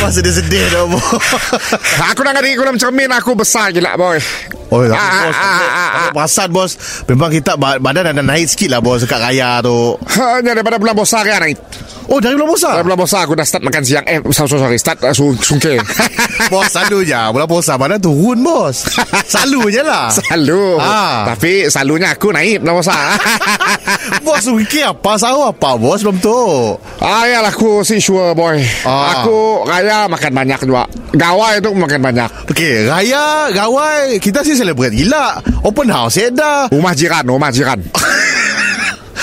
Apa sedih-sedih dah bos Aku nak diri aku dalam cermin Aku besar gila boy. Oh tapi Ah, bos ah, ah, ah, ah. Pasal bos Memang kita ba- Badan ada naik sikit lah bos Dekat raya tu. Hanya daripada bulan besar kan naik Oh dari bulan puasa Daripada bulan besar aku dah start makan siang. Eh sorry sorry Start uh, su- sungkir Bos selalu je. Bulan puasa badan turun bos. Selalu je lah. Selalu. Ah. Tapi selalunya aku naik bulan besar Bos fikir apa? Sahur apa bos? Belum tu. Ah ya lah aku si sure boy. Ah. Aku raya makan banyak juga. Gawai tu makan banyak. Okey Raya Gawai Kita sih celebrate gila. Open house eh dah. Rumah jiran Rumah jiran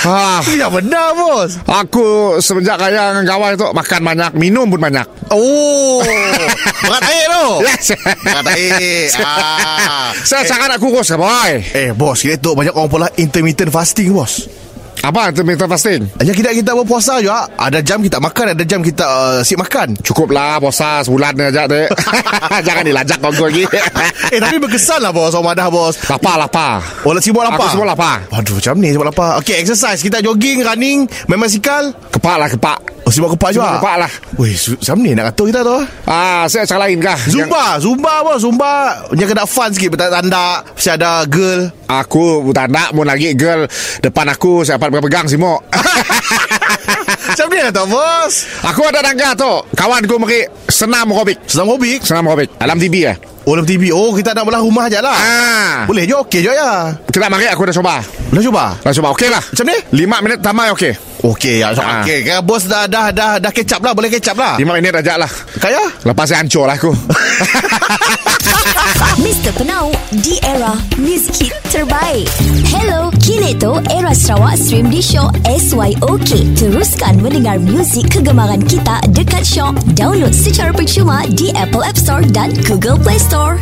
Ah, Ya benar bos aku semenjak raya dengan gawai tu makan banyak, minum pun banyak. Oh Berat air tu Yes. Berat air ah. Saya sangat nak kurus boy. Eh bos Kita tu banyak orang pula Intermittent fasting bos Apa intermittent fasting? Ya kita kita berpuasa juga Ada jam kita makan Ada jam kita uh, sip makan Cukup lah puasa sebulan aja deh. Jangan dilajak kau lagi. Eh tapi berkesan lah bos Orang madah bos lapar lapar. Oh lah sibuk lapar Aku semua lapar. Aduh macam ni sibuk lapar Okay exercise Kita jogging Running Main basikal Kepak lah kepak. Oh sibuk kepak juga Kepak lah. Weh macam ni nak kata kita tu Ah, saya cara lain kah? Yang- Zumba Zumba bos Zumba Yang kena fun sikit Bertanda Mesti ada girl Aku tak nak mau lagi girl depan aku siapa pegang simok. Macam ni lah tak bos aku ada tangga tu. Kawan aku mari senam aerobik. Senam hobik Senam aerobik. Dalam TV eh. Oh dalam TV Oh kita nak belah rumah je lah Ah. Boleh je okey je ya Kita mari aku dah coba. Boleh cuba Dah coba okey lah. Macam ni Lima minit tamai okey. Okey ya Ah. Okey kan bos dah dah dah dah kecap lah Boleh kecap lah Lima minit aja lah. Kaya Lepas saya hancur lah aku. Mr. Penau di era music hit terbaik. Hello, kini tu era Sarawak Stream di Show SYOK. Teruskan mendengar muzik kegemaran kita dekat Shock. Download secara percuma di Apple App Store dan Google Play Store.